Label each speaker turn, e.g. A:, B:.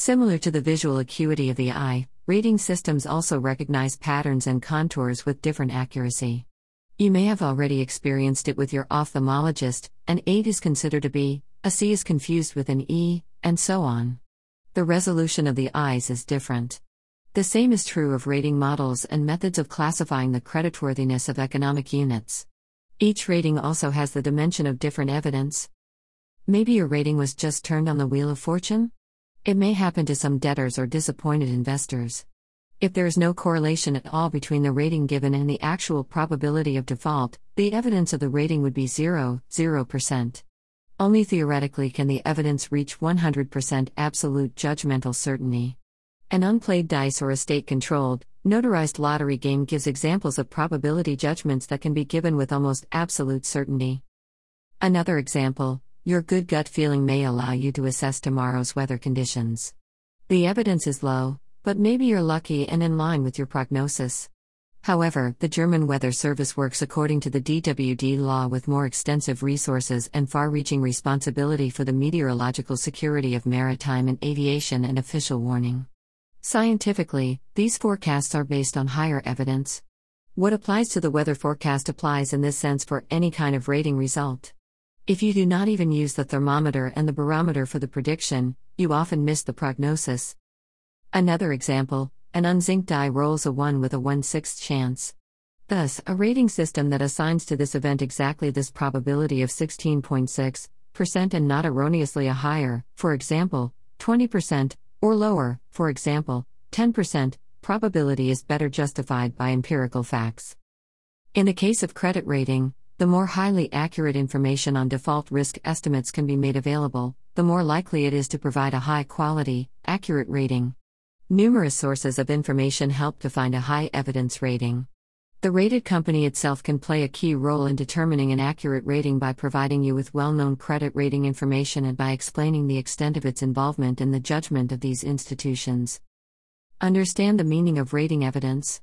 A: Similar to the visual acuity of the eye, rating systems also recognize patterns and contours with different accuracy. You may have already experienced it with your ophthalmologist an 8 is considered a B, a C is confused with an E, and so on. The resolution of the eyes is different. The same is true of rating models and methods of classifying the creditworthiness of economic units. Each rating also has the dimension of different evidence. Maybe your rating was just turned on the wheel of fortune? It may happen to some debtors or disappointed investors. If there is no correlation at all between the rating given and the actual probability of default, the evidence of the rating would be 0, 0%. Only theoretically can the evidence reach 100% absolute judgmental certainty. An unplayed dice or a state controlled, notarized lottery game gives examples of probability judgments that can be given with almost absolute certainty. Another example your good gut feeling may allow you to assess tomorrow's weather conditions. The evidence is low, but maybe you're lucky and in line with your prognosis. However, the German Weather Service works according to the DWD law with more extensive resources and far reaching responsibility for the meteorological security of maritime and aviation and official warning. Scientifically, these forecasts are based on higher evidence. What applies to the weather forecast applies in this sense for any kind of rating result. If you do not even use the thermometer and the barometer for the prediction, you often miss the prognosis. Another example an unzinced die rolls a 1 with a 1 6 chance. Thus, a rating system that assigns to this event exactly this probability of 16.6% and not erroneously a higher, for example, 20%, or lower, for example, 10%, probability is better justified by empirical facts. In the case of credit rating, the more highly accurate information on default risk estimates can be made available, the more likely it is to provide a high quality, accurate rating. Numerous sources of information help to find a high evidence rating. The rated company itself can play a key role in determining an accurate rating by providing you with well known credit rating information and by explaining the extent of its involvement in the judgment of these institutions. Understand the meaning of rating evidence.